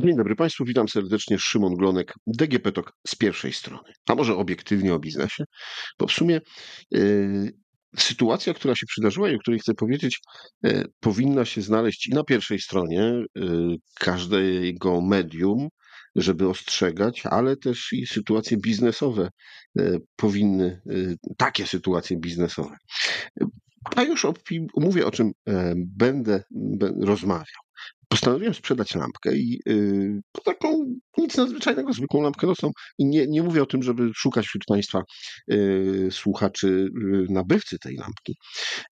Dzień dobry Państwu, witam serdecznie. Szymon Glonek, DGP TOK z pierwszej strony, a może obiektywnie o biznesie, bo w sumie yy, sytuacja, która się przydarzyła i o której chcę powiedzieć, yy, powinna się znaleźć i na pierwszej stronie yy, każdego medium, żeby ostrzegać, ale też i sytuacje biznesowe powinny, takie sytuacje biznesowe. A już mówię, o czym będę rozmawiał postanowiłem sprzedać lampkę i yy, taką nic nadzwyczajnego, zwykłą lampkę nocną. I nie, nie mówię o tym, żeby szukać wśród Państwa yy, słuchaczy yy, nabywcy tej lampki,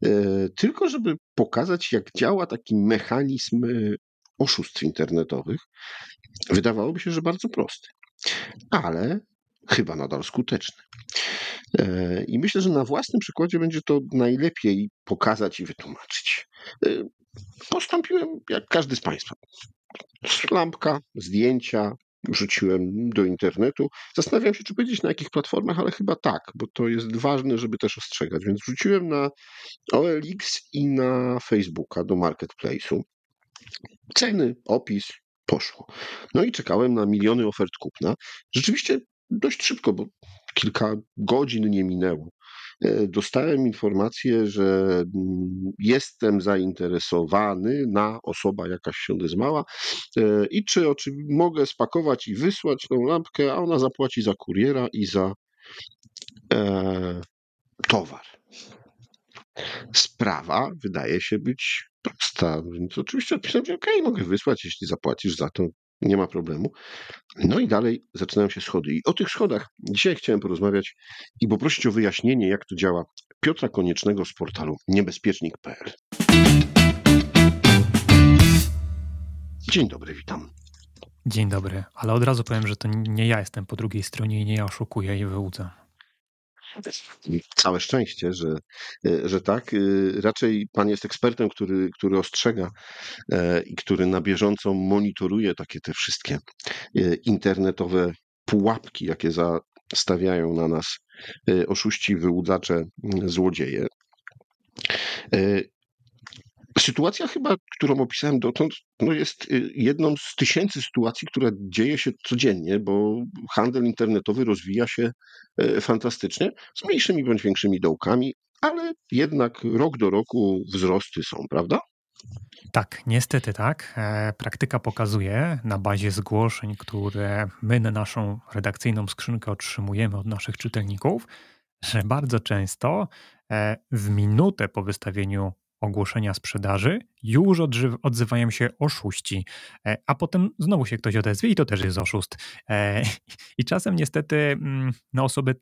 y, tylko żeby pokazać, jak działa taki mechanizm y, oszustw internetowych. Wydawałoby się, że bardzo prosty, ale chyba nadal skuteczny. E, I myślę, że na własnym przykładzie będzie to najlepiej pokazać i wytłumaczyć. Y, postąpiłem jak każdy z Państwa. Lampka, zdjęcia, wrzuciłem do internetu. Zastanawiam się, czy powiedzieć na jakich platformach, ale chyba tak, bo to jest ważne, żeby też ostrzegać. Więc wrzuciłem na OLX i na Facebooka do marketplace'u. Ceny, opis, poszło. No i czekałem na miliony ofert kupna. Rzeczywiście dość szybko, bo kilka godzin nie minęło. E, dostałem informację, że mm, jestem zainteresowany na osoba jakaś się odezwała e, i czy mogę spakować i wysłać tą lampkę, a ona zapłaci za kuriera i za e, towar. Sprawa wydaje się być prosta, więc oczywiście odpisałem, że okej, okay, mogę wysłać, jeśli zapłacisz za to, nie ma problemu. No i dalej zaczynają się schody. I o tych schodach dzisiaj chciałem porozmawiać i poprosić o wyjaśnienie, jak to działa Piotra Koniecznego z portalu niebezpiecznik.pl. Dzień dobry, witam. Dzień dobry, ale od razu powiem, że to nie ja jestem po drugiej stronie i nie ja oszukuję i wyłudzę. Całe szczęście, że, e, że tak. E, raczej pan jest ekspertem, który, który ostrzega e, i który na bieżąco monitoruje takie te wszystkie internetowe pułapki, jakie zastawiają na nas oszuści, wyłudzacze, złodzieje. Sytuacja chyba, którą opisałem dotąd, no jest y, jedną z tysięcy sytuacji, która dzieje się codziennie, bo handel internetowy rozwija się e, fantastycznie, z mniejszymi bądź większymi dołkami, ale jednak rok do roku wzrosty są, prawda? Tak, niestety tak. E, praktyka pokazuje na bazie zgłoszeń, które my na naszą redakcyjną skrzynkę otrzymujemy od naszych czytelników, że bardzo często e, w minutę po wystawieniu ogłoszenia sprzedaży, już odzywają się oszuści, e, a potem znowu się ktoś odezwie i to też jest oszust. E, I czasem niestety mm, no, osoby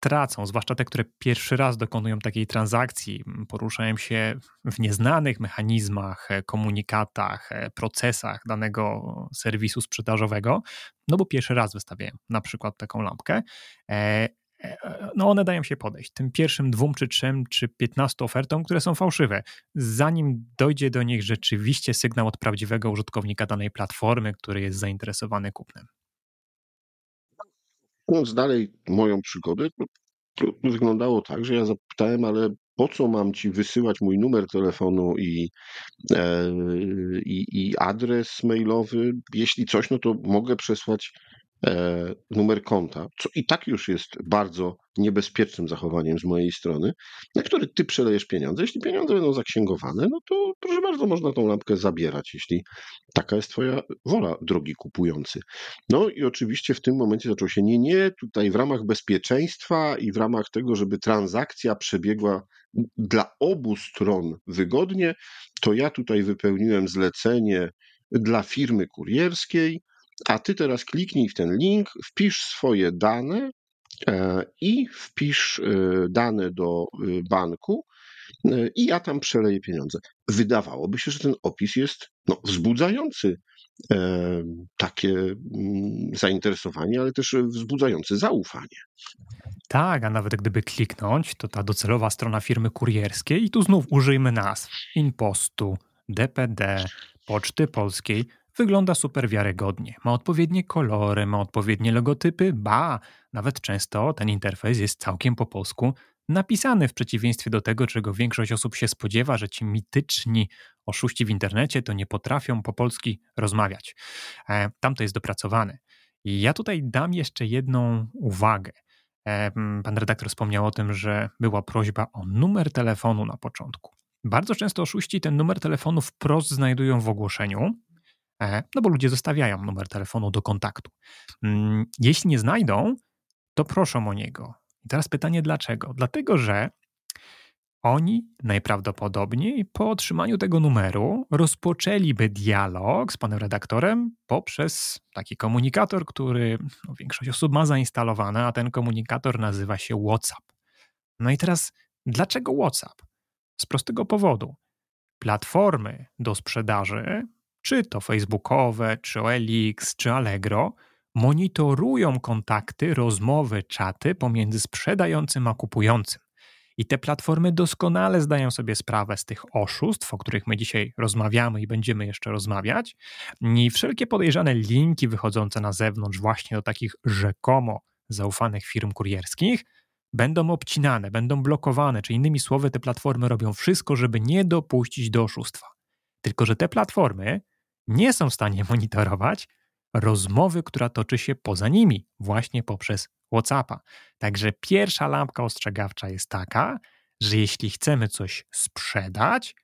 tracą, zwłaszcza te, które pierwszy raz dokonują takiej transakcji, poruszają się w nieznanych mechanizmach, e, komunikatach, procesach danego serwisu sprzedażowego, no bo pierwszy raz wystawiają na przykład taką lampkę no one dają się podejść tym pierwszym dwóm, czy trzem, czy piętnastu ofertom, które są fałszywe, zanim dojdzie do nich rzeczywiście sygnał od prawdziwego użytkownika danej platformy, który jest zainteresowany kupnem. Mówiąc dalej moją przygodę, to wyglądało tak, że ja zapytałem, ale po co mam ci wysyłać mój numer telefonu i, e, i, i adres mailowy? Jeśli coś, no to mogę przesłać numer konta, co i tak już jest bardzo niebezpiecznym zachowaniem z mojej strony, na który ty przelejesz pieniądze. Jeśli pieniądze będą zaksięgowane, no to proszę bardzo, można tą lampkę zabierać, jeśli taka jest twoja wola, drogi kupujący. No i oczywiście w tym momencie zaczął się nie, nie, tutaj w ramach bezpieczeństwa i w ramach tego, żeby transakcja przebiegła dla obu stron wygodnie, to ja tutaj wypełniłem zlecenie dla firmy kurierskiej, a ty teraz kliknij w ten link, wpisz swoje dane e, i wpisz e, dane do e, banku i ja tam przeleję pieniądze. Wydawałoby się, że ten opis jest no, wzbudzający takie mm, zainteresowanie, ale też wzbudzający zaufanie. Tak, a nawet gdyby kliknąć, to ta docelowa strona firmy kurierskiej i tu znów użyjmy nazw Impostu, DPD, Poczty Polskiej, Wygląda super wiarygodnie. Ma odpowiednie kolory, ma odpowiednie logotypy, ba, nawet często ten interfejs jest całkiem po polsku napisany w przeciwieństwie do tego, czego większość osób się spodziewa, że ci mityczni oszuści w internecie to nie potrafią po polski rozmawiać. E, tam to jest dopracowane. I ja tutaj dam jeszcze jedną uwagę. E, pan redaktor wspomniał o tym, że była prośba o numer telefonu na początku. Bardzo często oszuści ten numer telefonu wprost znajdują w ogłoszeniu, no bo ludzie zostawiają numer telefonu do kontaktu. Mm, jeśli nie znajdą, to proszą o niego. I teraz pytanie dlaczego? Dlatego, że oni najprawdopodobniej po otrzymaniu tego numeru rozpoczęliby dialog z panem redaktorem poprzez taki komunikator, który no, większość osób ma zainstalowane, a ten komunikator nazywa się WhatsApp. No i teraz, dlaczego WhatsApp? Z prostego powodu. Platformy do sprzedaży, czy to facebookowe, czy OLX, czy Allegro, monitorują kontakty, rozmowy, czaty pomiędzy sprzedającym a kupującym. I te platformy doskonale zdają sobie sprawę z tych oszustw, o których my dzisiaj rozmawiamy i będziemy jeszcze rozmawiać. I wszelkie podejrzane linki wychodzące na zewnątrz, właśnie do takich rzekomo zaufanych firm kurierskich, będą obcinane, będą blokowane, czy innymi słowy, te platformy robią wszystko, żeby nie dopuścić do oszustwa. Tylko, że te platformy nie są w stanie monitorować rozmowy, która toczy się poza nimi, właśnie poprzez WhatsAppa. Także pierwsza lampka ostrzegawcza jest taka, że jeśli chcemy coś sprzedać,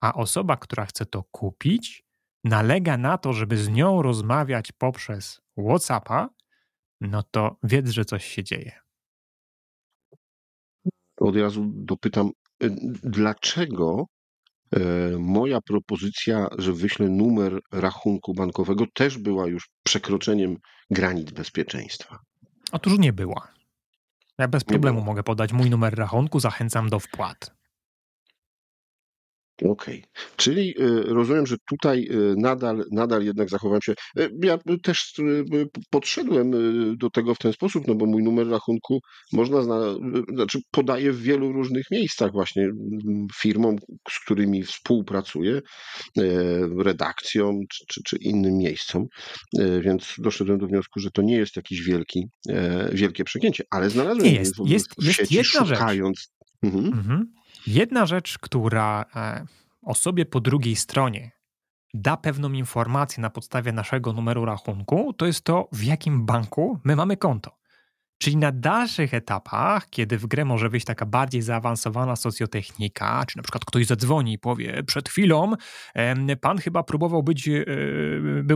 a osoba, która chce to kupić, nalega na to, żeby z nią rozmawiać poprzez WhatsAppa, no to wiedz, że coś się dzieje. Od razu dopytam, y, dlaczego moja propozycja, że wyślę numer rachunku bankowego, też była już przekroczeniem granic bezpieczeństwa? Otóż nie była. Ja bez problemu mogę podać mój numer rachunku, zachęcam do wpłat. Okej. Czyli y, rozumiem, że tutaj y, nadal, nadal jednak zachowałem się. Y, ja też podszedłem do tego w ten sposób, no bo mój numer rachunku można, zna, znaczy podaję w wielu różnych miejscach właśnie firmom, z którymi współpracuję, redakcjom czy, czy, czy innym miejscom, więc doszedłem do wniosku, że to nie jest jakiś wielki, wielkie przegięcie, ale znalazłem nie jest, jest, w sieci jest jedna szukając. Rzecz. Mhm. Mhm. Jedna rzecz, która e, osobie po drugiej stronie da pewną informację na podstawie naszego numeru rachunku, to jest to, w jakim banku my mamy konto. Czyli na dalszych etapach, kiedy w grę może wyjść taka bardziej zaawansowana socjotechnika, czy na przykład ktoś zadzwoni i powie, przed chwilą pan chyba próbował być, e,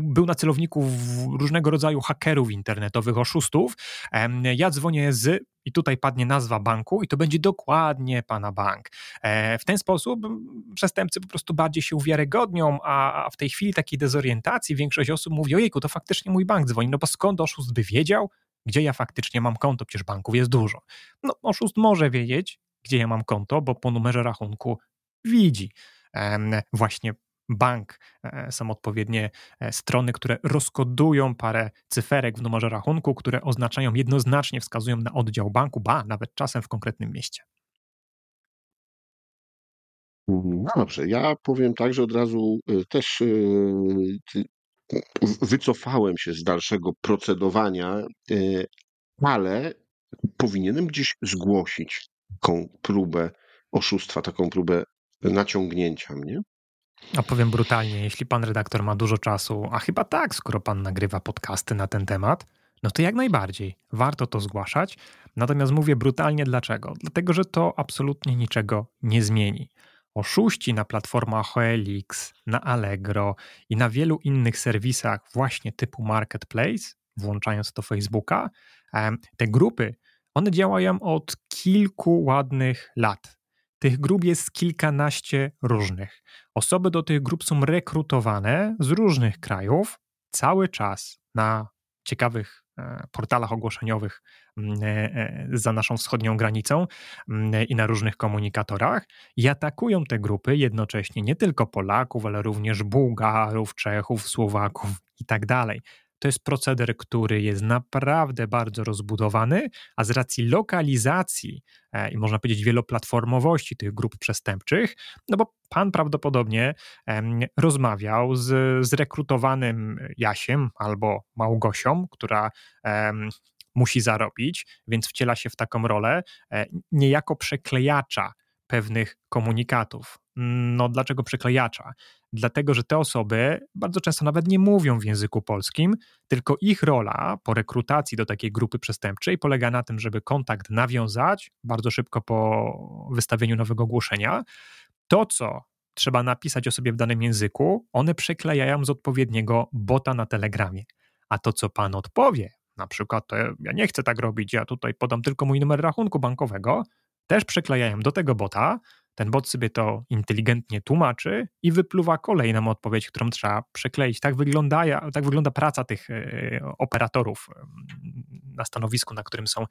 był na celowniku różnego rodzaju hakerów internetowych, oszustów, ja dzwonię z i tutaj padnie nazwa banku i to będzie dokładnie pana bank. E, w ten sposób przestępcy po prostu bardziej się uwiarygodnią, a w tej chwili takiej dezorientacji większość osób mówi, ojejku, to faktycznie mój bank dzwoni, no bo skąd oszust by wiedział, gdzie ja faktycznie mam konto, przecież banków jest dużo. No, oszust może wiedzieć, gdzie ja mam konto, bo po numerze rachunku widzi właśnie bank, e, są odpowiednie e, strony, które rozkodują parę cyferek w numerze rachunku, które oznaczają jednoznacznie, wskazują na oddział banku, ba, nawet czasem w konkretnym mieście. No dobrze, ja powiem tak, że od razu y, też y, wycofałem się z dalszego procedowania, y, ale powinienem gdzieś zgłosić taką próbę oszustwa, taką próbę naciągnięcia mnie. A powiem brutalnie, jeśli pan redaktor ma dużo czasu, a chyba tak, skoro pan nagrywa podcasty na ten temat, no to jak najbardziej warto to zgłaszać. Natomiast mówię brutalnie dlaczego? Dlatego, że to absolutnie niczego nie zmieni. Oszuści na platformach OLX, na Allegro i na wielu innych serwisach, właśnie typu Marketplace, włączając to Facebooka, te grupy, one działają od kilku ładnych lat. Tych grup jest kilkanaście różnych. Osoby do tych grup są rekrutowane z różnych krajów cały czas na ciekawych portalach ogłoszeniowych mm, e, e, za naszą wschodnią granicą mm, i na różnych komunikatorach i atakują te grupy jednocześnie nie tylko Polaków, ale również Bułgarów, Czechów, Słowaków i tak dalej. To jest proceder, który jest naprawdę bardzo rozbudowany, a z racji lokalizacji e, i można powiedzieć wieloplatformowości tych grup przestępczych, no bo pan prawdopodobnie rozmawiał z zrekrutowanym Jasiem albo Małgosią, która musi zarobić, więc wciela się w taką rolę e, niejako przeklejacza pewnych komunikatów. No dlaczego przyklejacza? Dlatego, że te osoby bardzo często nawet nie mówią w języku polskim, tylko ich rola po rekrutacji do takiej grupy przestępczej polega na tym, żeby kontakt nawiązać bardzo szybko po wystawieniu nowego ogłoszenia. To, co trzeba napisać o sobie w danym języku, one przeklejają z odpowiedniego bota na telegramie. A to, co pan odpowie, na przykład, to ja nie chcę tak robić, ja tutaj podam tylko mój numer rachunku bankowego, też przeklejają do tego bota, ten bot sobie to inteligentnie tłumaczy i wypluwa kolejną odpowiedź, którą trzeba przekleić. Tak wygląda, tak wygląda praca tych e, operatorów na stanowisku, na którym są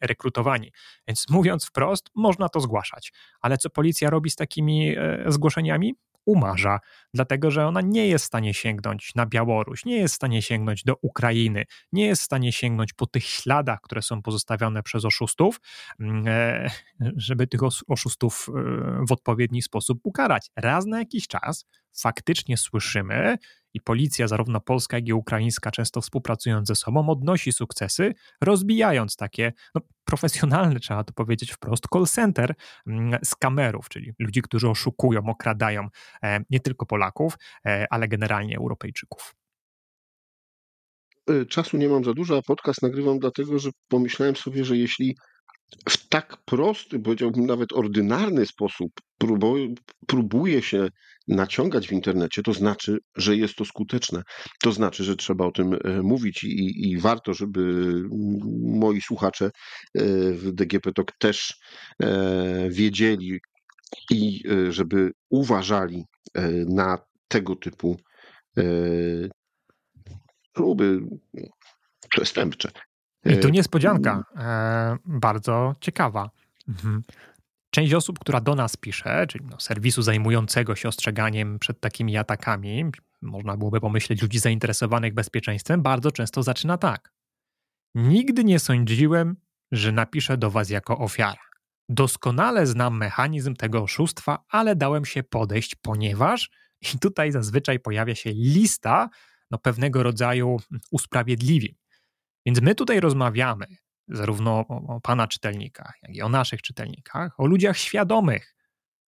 rekrutowani. Więc mówiąc wprost, można to zgłaszać. Ale co policja robi z takimi e, zgłoszeniami? Umarza, dlatego że ona nie jest w stanie sięgnąć na Białoruś, nie jest w stanie sięgnąć do Ukrainy, nie jest w stanie sięgnąć po tych śladach, które są pozostawione przez oszustów, mm, e, żeby tych oszustów e, w odpowiedni sposób ukarać. Raz na jakiś czas faktycznie słyszymy, i policja, zarówno polska, jak i ukraińska, często współpracując ze sobą, odnosi sukcesy, rozbijając takie no, profesjonalne, trzeba to powiedzieć wprost, call center mm, z kamerów, czyli ludzi, którzy oszukują, okradają e, nie tylko Polaków, e, ale generalnie Europejczyków. E, czasu nie mam za dużo, a podcast nagrywam dlatego, że pomyślałem sobie, że jeśli w tak prosty, powiedziałbym nawet ordynarny sposób próbuje się naciągać w internecie, to znaczy, że jest to skuteczne. To znaczy, że trzeba o tym e, mówić i, i warto, żeby moi słuchacze e, w DGP Talk też e, wiedzieli i żeby uważali na tego typu próby przestępcze. I tu niespodzianka, e, bardzo ciekawa. Mhm. Część osób, która do nas pisze, czyli no, serwisu zajmującego się ostrzeganiem przed takimi atakami, można byłoby pomyśleć ludzi zainteresowanych bezpieczeństwem, bardzo często zaczyna tak. Nigdy nie sądziłem, że napiszę do was jako ofiara. Doskonale znam mechanizm tego oszustwa, ale dałem się podejść, ponieważ i tutaj zazwyczaj pojawia się lista no, pewnego rodzaju usprawiedliwień. Więc my tutaj rozmawiamy zarówno o, pana czytelnikach, jak i o naszych czytelnikach, o ludziach świadomych,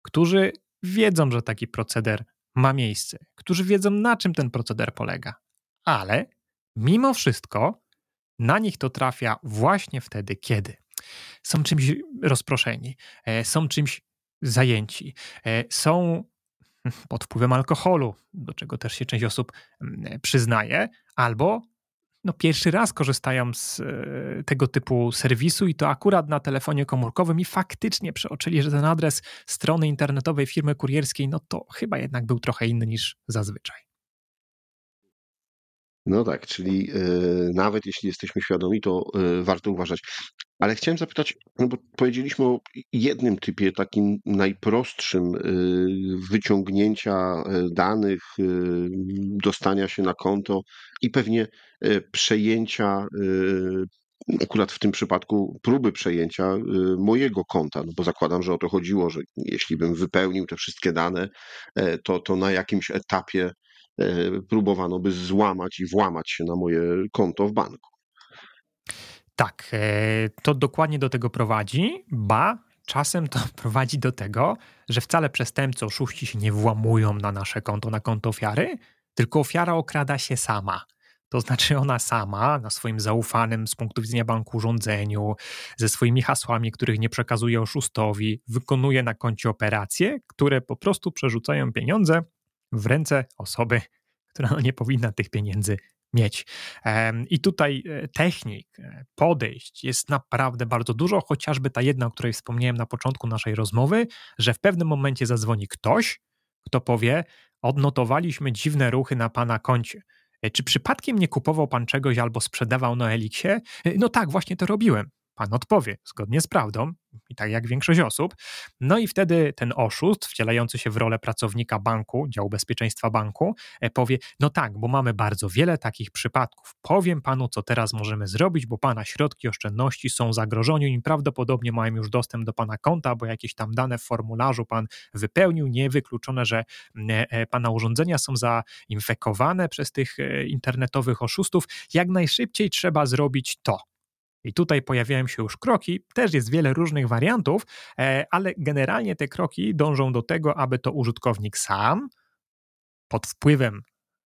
którzy wiedzą, że taki proceder ma miejsce, którzy wiedzą, na czym ten proceder polega. Ale mimo wszystko na nich to trafia właśnie wtedy, kiedy są czymś rozproszeni, e, są czymś zajęci, e, są pod wpływem alkoholu, do czego też się część osób mm, przyznaje, albo no, pierwszy raz korzystają z e, tego typu serwisu i to akurat na telefonie komórkowym i faktycznie przeoczyli, że ten adres strony internetowej firmy kurierskiej, no to chyba jednak był trochę inny niż zazwyczaj. No tak, czyli y, nawet jeśli jesteśmy świadomi, to y, warto uważać. Ale chciałem zapytać, no bo powiedzieliśmy o jednym typie, takim najprostszym y, wyciągnięcia danych, dostania się na konto i pewnie przejęcia akurat w tym przypadku próby przejęcia mojego konta, no bo zakładam, że o to chodziło, że jeśli bym wypełnił te wszystkie dane, to, to na jakimś etapie E, próbowano by złamać i włamać się na moje konto w banku. Tak, e, to dokładnie do tego prowadzi, ba, czasem to prowadzi do tego, że wcale przestępcy, oszuści się nie włamują na nasze konto, na konto ofiary, tylko ofiara okrada się sama. To znaczy ona sama na swoim zaufanym z punktu widzenia banku urządzeniu, ze swoimi hasłami, których nie przekazuje oszustowi, wykonuje na koncie operacje, które po prostu przerzucają pieniądze w ręce osoby, która no nie powinna tych pieniędzy mieć. I tutaj e, technik, e, podejść jest naprawdę bardzo dużo, chociażby ta jedna, o której wspomniałem na początku naszej rozmowy, że w pewnym momencie zadzwoni ktoś, kto powie: Odnotowaliśmy dziwne ruchy na pana koncie. E, czy przypadkiem nie kupował pan czegoś albo sprzedawał na? No tak, właśnie to robiłem. Pan odpowie, zgodnie z prawdą, i tak jak większość osób. No i wtedy ten oszust, wcielający się w rolę pracownika banku, działu bezpieczeństwa banku, e, powie: No tak, bo mamy bardzo wiele takich przypadków. Powiem panu, co teraz możemy zrobić, bo pana środki oszczędności są zagrożone i prawdopodobnie mają już dostęp do pana konta, bo jakieś tam dane w formularzu pan wypełnił. Niewykluczone, że e, e, pana urządzenia są zainfekowane przez tych internetowych oszustów. Jak najszybciej trzeba zrobić to I tutaj pojawiają się już kroki, też jest wiele różnych wariantów, e, ale generalnie te kroki dążą do tego, aby to użytkownik sam pod wpływem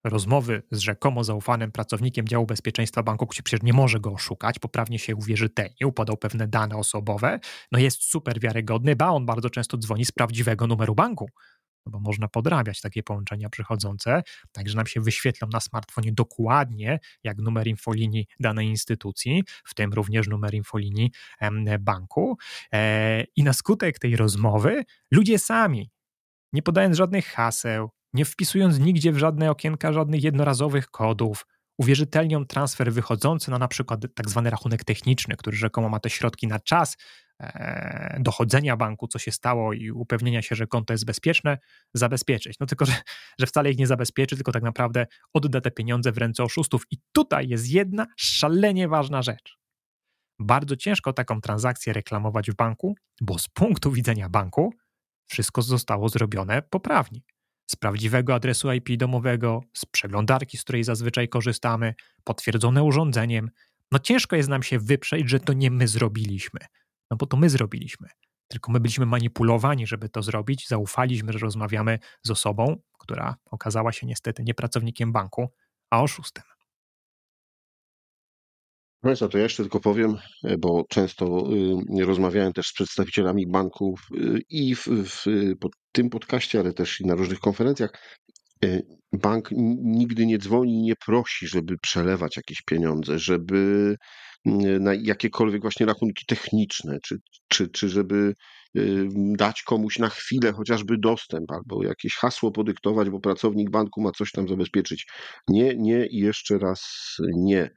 rozmowy z rzekomo zaufanym pracownikiem działu bezpieczeństwa banku, który przecież nie może go oszukać, poprawnie się uwierzytelnił, podał pewne dane osobowe, no jest super wiarygodny, ba on bardzo często dzwoni z prawdziwego numeru banku, no bo można podrabiać takie połączenia przychodzące, także nam się wyświetlą na smartfonie dokładnie jak numer infolinii danej instytucji, w tym również numer infolinii banku. E, i na skutek tej rozmowy ludzie sami, nie podając żadnych haseł, nie wpisując nigdzie w żadne okienka żadnych jednorazowych kodów, uwierzytelnią transfer wychodzący na na przykład tak zwany rachunek techniczny, który rzekomo ma te środki na czas e, dochodzenia banku, co się stało i upewnienia się, że konto jest bezpieczne, zabezpieczyć. No tylko, że, że wcale ich nie zabezpieczy, tylko tak naprawdę odda te pieniądze w ręce oszustów. I tutaj jest jedna szalenie ważna rzecz. Bardzo ciężko taką transakcję reklamować w banku, bo z punktu widzenia banku wszystko zostało zrobione poprawnie z prawdziwego adresu IP domowego, z przeglądarki, z której zazwyczaj korzystamy, potwierdzone urządzeniem, no ciężko jest nam się wyprzeć, że to nie my zrobiliśmy. No bo to my zrobiliśmy. Tylko my byliśmy manipulowani, żeby to zrobić. Zaufaliśmy, że rozmawiamy z osobą, która okazała się niestety nie pracownikiem banku, a oszustem. Państwa, to ja jeszcze tylko powiem, bo często y, rozmawiałem też z przedstawicielami banków y, i w, w tym podcaście, ale też i na różnych konferencjach. E, bank nigdy nie dzwoni, nie prosi, żeby przelewać jakieś pieniądze, żeby na jakiekolwiek właśnie rachunki techniczne, czy, czy, czy żeby y, dać komuś na chwilę chociażby dostęp albo jakieś hasło podyktować, bo pracownik banku ma coś tam zabezpieczyć. Nie, nie i jeszcze raz nie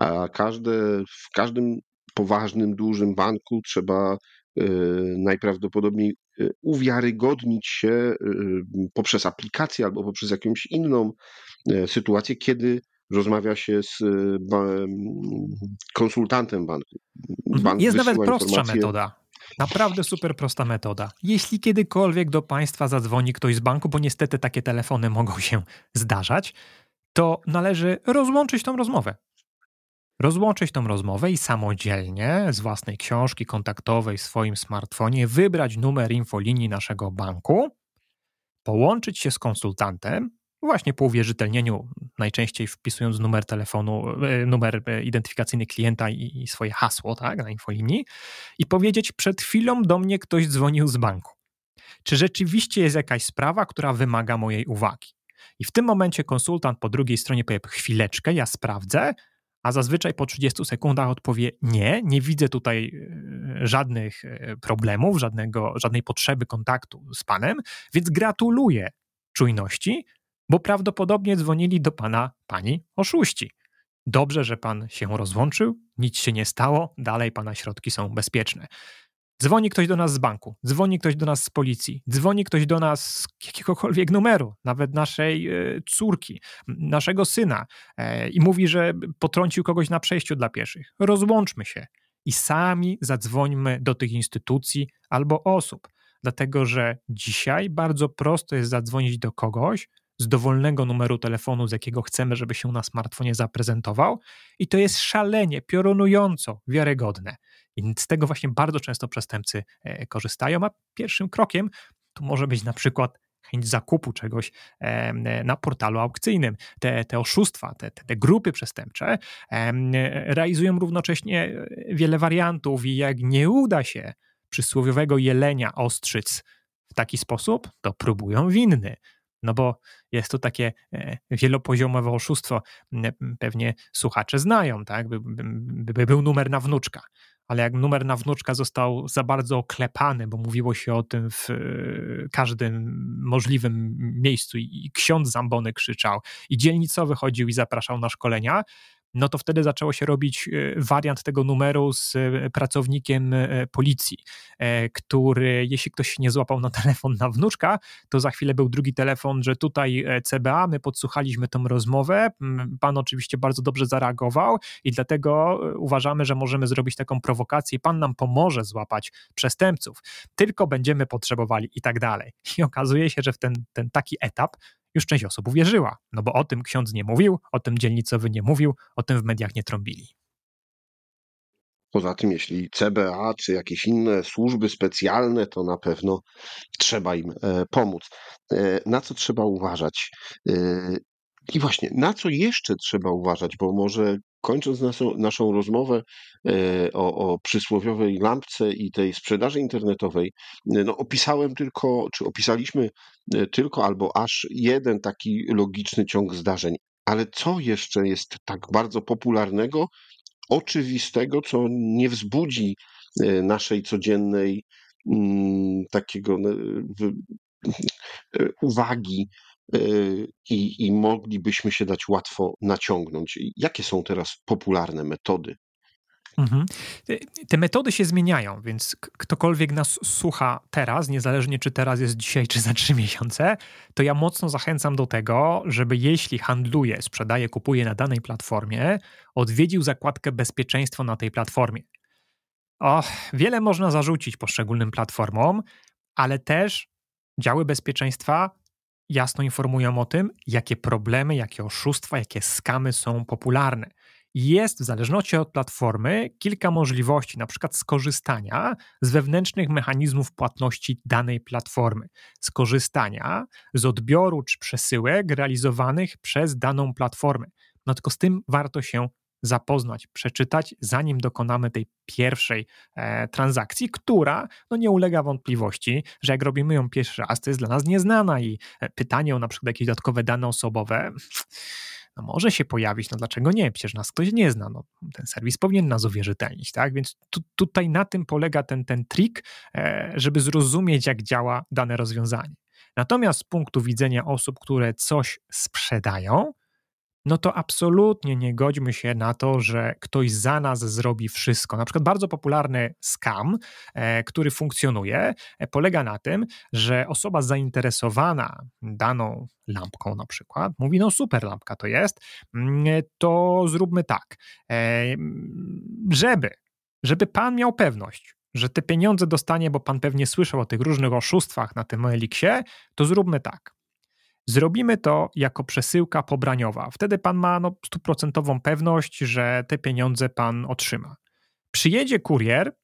a każde, w każdym poważnym, dużym banku trzeba e, najprawdopodobniej e, uwiarygodnić się e, poprzez aplikację albo poprzez jakąś inną sytuację, kiedy rozmawia się z konsultantem banku. Mhm. Bank Jest nawet prostsza informacje... metoda. Naprawdę super prosta metoda. Jeśli kiedykolwiek do Państwa zadzwoni ktoś z banku, bo niestety takie telefony mogą się zdarzać, to należy rozłączyć tą rozmowę rozłączyć tą rozmowę i samodzielnie z własnej książki kontaktowej w swoim smartfonie wybrać numer infolinii naszego banku, połączyć się z konsultantem, właśnie po uwierzytelnieniu, najczęściej wpisując numer telefonu, e, numer e, identyfikacyjny klienta i swoje hasło tak, na infolinii i powiedzieć: Przed chwilą do mnie ktoś dzwonił z banku. Czy rzeczywiście jest jakaś sprawa, która wymaga mojej uwagi? I w tym momencie konsultant po drugiej stronie powie: Chwileczkę, ja sprawdzę, a zazwyczaj po 30 sekundach odpowie nie, nie widzę tutaj e, żadnych e, problemów, żadnego, żadnej potrzeby kontaktu z panem, więc gratuluję czujności, bo prawdopodobnie dzwonili do pana pani oszuści. Dobrze, że pan się rozłączył, nic się nie stało, dalej pana środki są bezpieczne. Dzwoni ktoś do nas z banku, dzwoni ktoś do nas z policji, dzwoni ktoś do nas z jakiegokolwiek numeru, nawet naszej e, córki, naszego syna e, i mówi, że potrącił kogoś na przejściu dla pieszych. Rozłączmy się i sami zadzwońmy do tych instytucji albo osób, dlatego że dzisiaj bardzo prosto jest zadzwonić do kogoś z dowolnego numeru telefonu, z jakiego chcemy, żeby się na smartfonie zaprezentował, i to jest szalenie, piorunująco wiarygodne. I z tego właśnie bardzo często przestępcy e, korzystają, a pierwszym krokiem to może być na przykład chęć zakupu czegoś na portalu aukcyjnym. Te, te oszustwa, te, te, grupy przestępcze realizują równocześnie wiele wariantów i jak nie uda się przysłowiowego jelenia ostrzyc w taki sposób, to próbują winny. No bo jest to takie e, wielopoziomowe oszustwo. Pewnie słuchacze znają, tak? By, by, by był numer na wnuczka ale jak numer na wnuczka został za bardzo oklepany, bo mówiło się o tym w e, każdym możliwym miejscu i ksiądz Zambony krzyczał. I dzielnicowy chodził i zapraszał na szkolenia, no to wtedy zaczęło się robić e, wariant tego numeru z e, pracownikiem e, policji, który jeśli ktoś się nie złapał na telefon na wnuczka, to za chwilę był drugi telefon, że tutaj CBA, my podsłuchaliśmy tą rozmowę, pan oczywiście bardzo dobrze zareagował i dlatego uważamy, że możemy zrobić taką prowokację. Pan nam pomoże złapać przestępców, tylko będziemy potrzebowali i tak dalej. I okazuje się, że w ten, ten taki etap już część osób uwierzyła, no bo o tym ksiądz nie mówił, o tym dzielnicowy nie mówił, o tym w mediach nie trąbili. Poza tym, jeśli CBA czy jakieś inne służby specjalne, to na pewno trzeba im e, pomóc. E, na co trzeba uważać? E, I właśnie, na co jeszcze trzeba uważać? Bo może kończąc naszą, naszą rozmowę o, o przysłowiowej lampce i tej sprzedaży internetowej, no opisałem tylko, czy opisaliśmy tylko albo aż jeden taki logiczny ciąg zdarzeń. Ale co jeszcze jest tak bardzo popularnego, oczywistego, co nie wzbudzi e, naszej codziennej mm, takiego no, e, uwagi e, i, i moglibyśmy się dać łatwo naciągnąć. Jakie są teraz popularne metody Mhm. Te metody się zmieniają, więc ktokolwiek nas słucha teraz, niezależnie czy teraz jest dzisiaj, czy za trzy miesiące, to ja mocno zachęcam do tego, żeby jeśli handluje, sprzedaje, kupuje na danej platformie, odwiedził zakładkę bezpieczeństwo na tej platformie. O, wiele można zarzucić poszczególnym platformom, ale też działy bezpieczeństwa jasno informują o tym, jakie problemy, jakie oszustwa, jakie skamy są popularne jest w zależności od platformy kilka możliwości, na przykład skorzystania z wewnętrznych mechanizmów płatności danej platformy, skorzystania z odbioru czy przesyłek realizowanych przez daną platformę. No tylko z tym warto się zapoznać, przeczytać, zanim dokonamy tej pierwszej e, transakcji, która no nie ulega wątpliwości, że jak robimy ją pierwszy raz, to jest dla nas nieznana i e, pytanie o na przykład jakieś dodatkowe dane osobowe no może się pojawić, no dlaczego nie? Przecież nas ktoś nie zna, no, ten serwis powinien nas uwierzytelnić, tak? Więc tu, tutaj na tym polega ten, ten trik, e, żeby zrozumieć, jak działa dane rozwiązanie. Natomiast z punktu widzenia osób, które coś sprzedają, no to absolutnie nie godźmy się na to, że ktoś za nas zrobi wszystko. Na przykład bardzo popularny scam, e, który funkcjonuje, e, polega na tym, że osoba zainteresowana daną lampką na przykład mówi, no super lampka to jest, mm, to zróbmy tak, e, żeby, żeby pan miał pewność, że te pieniądze dostanie, bo pan pewnie słyszał o tych różnych oszustwach na tym Eliksie, to zróbmy tak. Zrobimy to jako przesyłka pobraniowa. Wtedy pan ma no, stuprocentową pewność, że te pieniądze pan otrzyma. Przyjedzie kurier,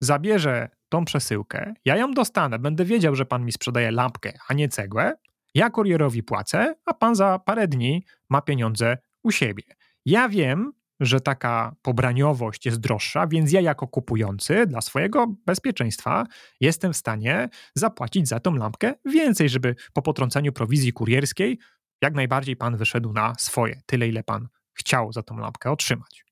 zabierze tą przesyłkę, ja ją dostanę, będę wiedział, że pan mi sprzedaje lampkę, a nie cegłę. Ja kurierowi płacę, a pan za parę dni ma pieniądze u siebie. Ja wiem, że taka pobraniowość jest droższa, więc ja jako kupujący dla swojego bezpieczeństwa jestem w stanie zapłacić za tą lampkę więcej, żeby po potrąceniu prowizji kurierskiej jak najbardziej pan wyszedł na swoje, tyle ile pan chciał za tą lampkę otrzymać.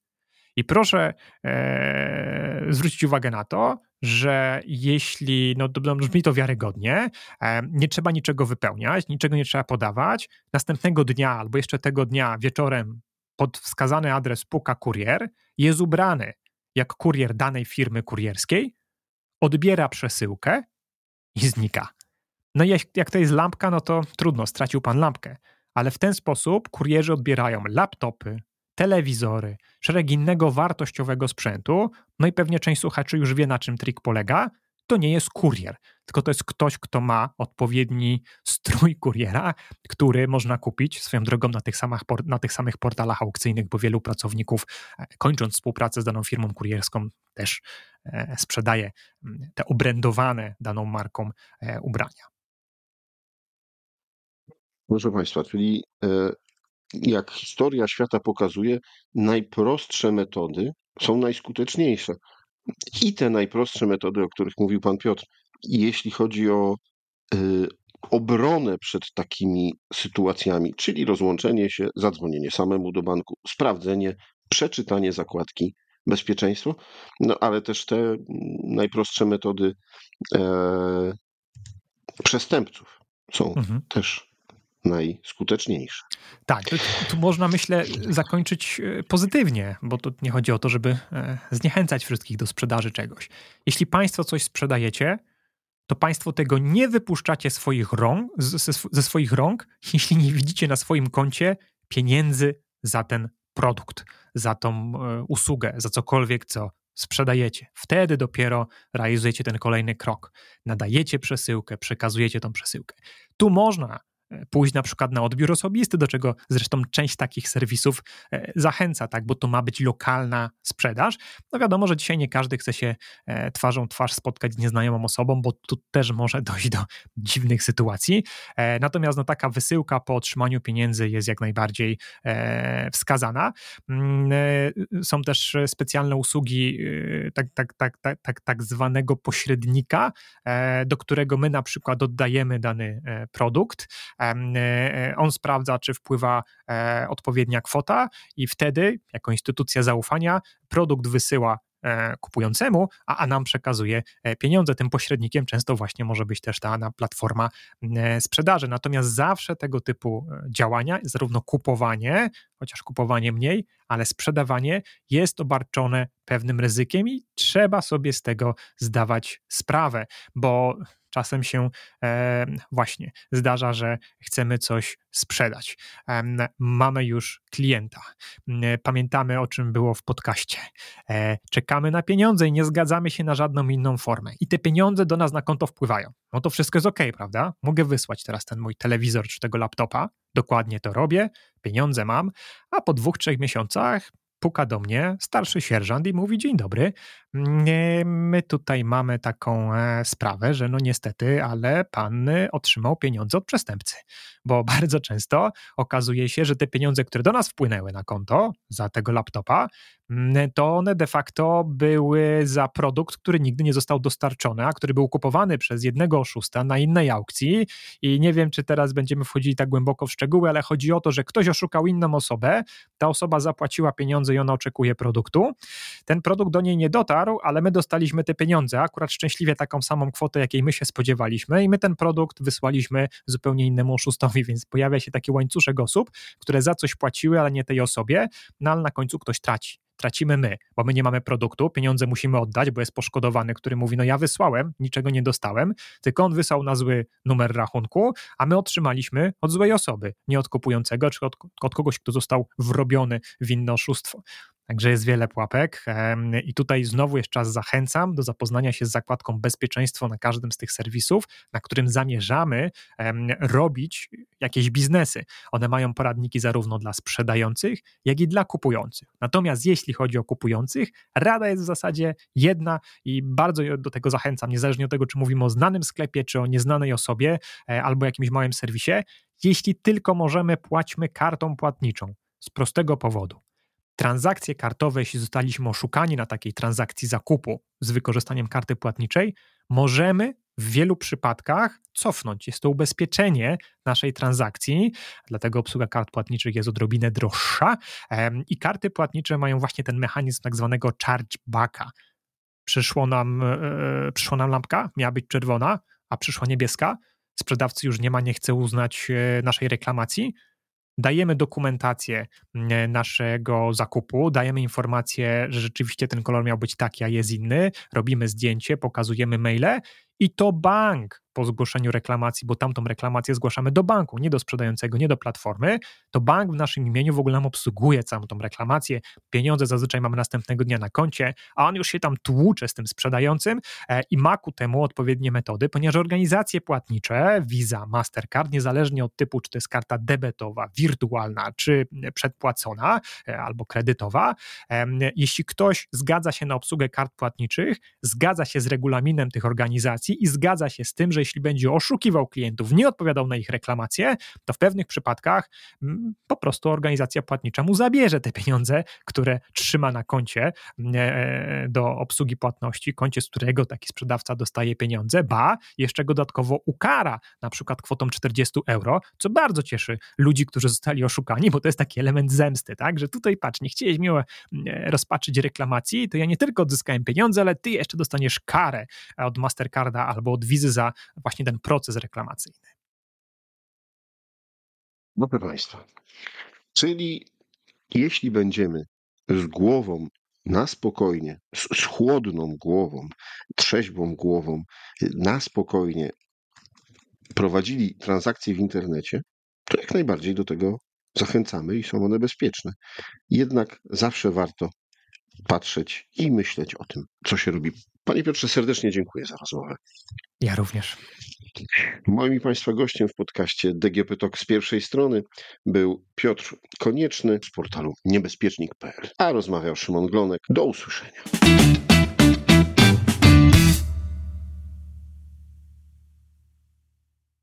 I proszę e, zwrócić uwagę na to, że jeśli, no brzmi to wiarygodnie, e, nie trzeba niczego wypełniać, niczego nie trzeba podawać, następnego dnia albo jeszcze tego dnia wieczorem pod wskazany adres puka kurier, jest ubrany jak kurier danej firmy kurierskiej, odbiera przesyłkę i znika. No i jak, jak to jest lampka, no to trudno, stracił pan lampkę. Ale w ten sposób kurierzy odbierają laptopy, telewizory, szereg innego wartościowego sprzętu. No i pewnie część słuchaczy już wie, na czym trik polega to nie jest kurier, tylko to jest ktoś, kto ma odpowiedni strój kuriera, który można kupić swoją drogą na tych, samych, na tych samych portalach aukcyjnych, bo wielu pracowników, e, kończąc współpracę z daną firmą kurierską, też e, sprzedaje mm, te obrędowane daną marką e, ubrania. Proszę Państwa, czyli jak historia świata pokazuje, najprostsze metody są najskuteczniejsze i te najprostsze metody, o których mówił pan Piotr. Jeśli chodzi o y, obronę przed takimi sytuacjami, czyli rozłączenie się, zadzwonienie samemu do banku, sprawdzenie, przeczytanie zakładki, bezpieczeństwo, no ale też te najprostsze metody e, przestępców są mhm. też najskuteczniejsze. Tak, tu, tu, można myślę zakończyć e, pozytywnie, bo tu nie chodzi o to, żeby e, zniechęcać wszystkich do sprzedaży czegoś. Jeśli Państwo coś sprzedajecie, to Państwo tego nie wypuszczacie swoich rąk, ze, ze swoich rąk, jeśli nie widzicie na swoim koncie pieniędzy za ten produkt, za tą e, usługę, za cokolwiek, co sprzedajecie. Wtedy dopiero realizujecie ten kolejny krok. Nadajecie przesyłkę, przekazujecie tą przesyłkę. Tu można pójść na przykład na odbiór osobisty, do czego zresztą część takich serwisów e, zachęca, tak, bo to ma być lokalna sprzedaż. No wiadomo, że dzisiaj nie każdy chce się e, twarzą twarz spotkać z nieznajomą osobą, bo tu też może dojść do dziwnych sytuacji. E, natomiast no, taka wysyłka po otrzymaniu pieniędzy jest jak najbardziej wskazana. Mm, są też specjalne usługi tak, tak, tak, tak, tak, tak zwanego pośrednika, do którego my na przykład oddajemy dany produkt on sprawdza, czy wpływa e, odpowiednia kwota, i wtedy, jako instytucja zaufania, produkt wysyła e, kupującemu, a, a nam przekazuje pieniądze. Tym pośrednikiem często właśnie może być też ta platforma sprzedaży. Natomiast zawsze tego typu działania, zarówno kupowanie, chociaż kupowanie mniej, ale sprzedawanie jest obarczone pewnym ryzykiem i trzeba sobie z tego zdawać sprawę, bo czasem się e, właśnie zdarza, że chcemy coś sprzedać. Mamy już klienta. Pamiętamy, o czym było w podcaście. E, czekamy na pieniądze i nie zgadzamy się na żadną inną formę. I te pieniądze do nas na konto wpływają. No to wszystko jest ok, prawda? Mogę wysłać teraz ten mój telewizor czy tego laptopa. Dokładnie to robię, pieniądze mam, a po dwóch, trzech miesiącach puka do mnie starszy sierżant i mówi: Dzień dobry, my tutaj mamy taką e, sprawę, że no niestety, ale pan otrzymał pieniądze od przestępcy. Bo bardzo często okazuje się, że te pieniądze, które do nas wpłynęły na konto za tego laptopa, to one de facto były za produkt, który nigdy nie został dostarczony, a który był kupowany przez jednego oszusta na innej aukcji. I nie wiem, czy teraz będziemy wchodzili tak głęboko w szczegóły, ale chodzi o to, że ktoś oszukał inną osobę, ta osoba zapłaciła pieniądze i ona oczekuje produktu. Ten produkt do niej nie dotarł, ale my dostaliśmy te pieniądze, akurat szczęśliwie taką samą kwotę, jakiej my się spodziewaliśmy, i my ten produkt wysłaliśmy zupełnie innemu oszustowi, więc pojawia się taki łańcuszek osób, które za coś płaciły, ale nie tej osobie, no ale na końcu ktoś traci tracimy my, bo my nie mamy produktu, pieniądze musimy oddać, bo jest poszkodowany, który mówi, no ja wysłałem, niczego nie dostałem, tylko on wysłał na zły numer rachunku, a my otrzymaliśmy od złej osoby, nie od kupującego, czy od, od kogoś, kto został wrobiony w inne oszustwo. Także jest wiele pułapek i tutaj znowu jeszcze czas zachęcam do zapoznania się z zakładką bezpieczeństwo na każdym z tych serwisów, na którym zamierzamy robić jakieś biznesy. One mają poradniki zarówno dla sprzedających, jak i dla kupujących. Natomiast jeśli chodzi o kupujących, rada jest w zasadzie jedna i bardzo do tego zachęcam, niezależnie od tego, czy mówimy o znanym sklepie, czy o nieznanej osobie, e, albo jakimś małym serwisie. Jeśli tylko możemy, płaćmy kartą płatniczą. Z prostego powodu transakcje kartowe, jeśli zostaliśmy oszukani na takiej transakcji zakupu z wykorzystaniem karty płatniczej, możemy w wielu przypadkach cofnąć. Jest to ubezpieczenie naszej transakcji, dlatego obsługa kart płatniczych jest odrobinę droższa i karty płatnicze mają właśnie ten mechanizm tak zwanego chargebacka. Przyszło nam, e, przyszła nam lampka, miała być czerwona, a przyszła niebieska. Sprzedawcy już nie ma, nie chce uznać e, naszej reklamacji dajemy dokumentację mm, naszego zakupu, dajemy informację, że rzeczywiście ten kolor miał być taki, a jest inny, robimy zdjęcie, pokazujemy maile i to bank po zgłoszeniu reklamacji, bo tamtą reklamację zgłaszamy do banku, nie do sprzedającego, nie do platformy, to bank w naszym imieniu w ogóle nam obsługuje całą tą reklamację. Pieniądze zazwyczaj mamy następnego dnia na koncie, a on już się tam tłucze z tym sprzedającym e, i ma ku temu odpowiednie metody, ponieważ organizacje płatnicze, Visa, Mastercard, niezależnie od typu, czy to jest karta debetowa, wirtualna, czy przedpłacona e, albo kredytowa, jeśli ktoś zgadza się na obsługę kart płatniczych, zgadza się z regulaminem tych organizacji i zgadza się z tym, że jeśli będzie oszukiwał klientów, nie odpowiadał na ich reklamacje, to w pewnych przypadkach mm, po prostu organizacja płatnicza mu zabierze te pieniądze, które trzyma na koncie e, do obsługi płatności, koncie, z którego taki sprzedawca dostaje pieniądze, ba, jeszcze go dodatkowo ukara, na przykład kwotą 40 euro, co bardzo cieszy ludzi, którzy zostali oszukani, bo to jest taki element zemsty, tak, że tutaj patrz, nie chciałeś mi mm, rozpaczyć reklamacji, to ja nie tylko odzyskałem pieniądze, ale ty jeszcze dostaniesz karę od Mastercarda albo od Wizy za właśnie ten proces reklamacyjny. No proszę Państwa, czyli jeśli będziemy z głową na spokojnie, z, chłodną głową, trzeźwą głową, na spokojnie prowadzili transakcje w internecie, to jak najbardziej do tego zachęcamy i są one bezpieczne. Jednak zawsze warto patrzeć i myśleć o tym, co się robi. Panie Piotrze, serdecznie dziękuję za rozmowę. Ja również. Moim i Państwa gościem w podcaście DGP Talk z pierwszej strony był Piotr Konieczny z portalu niebezpiecznik.pl, a rozmawiał Szymon Glonek. Do usłyszenia.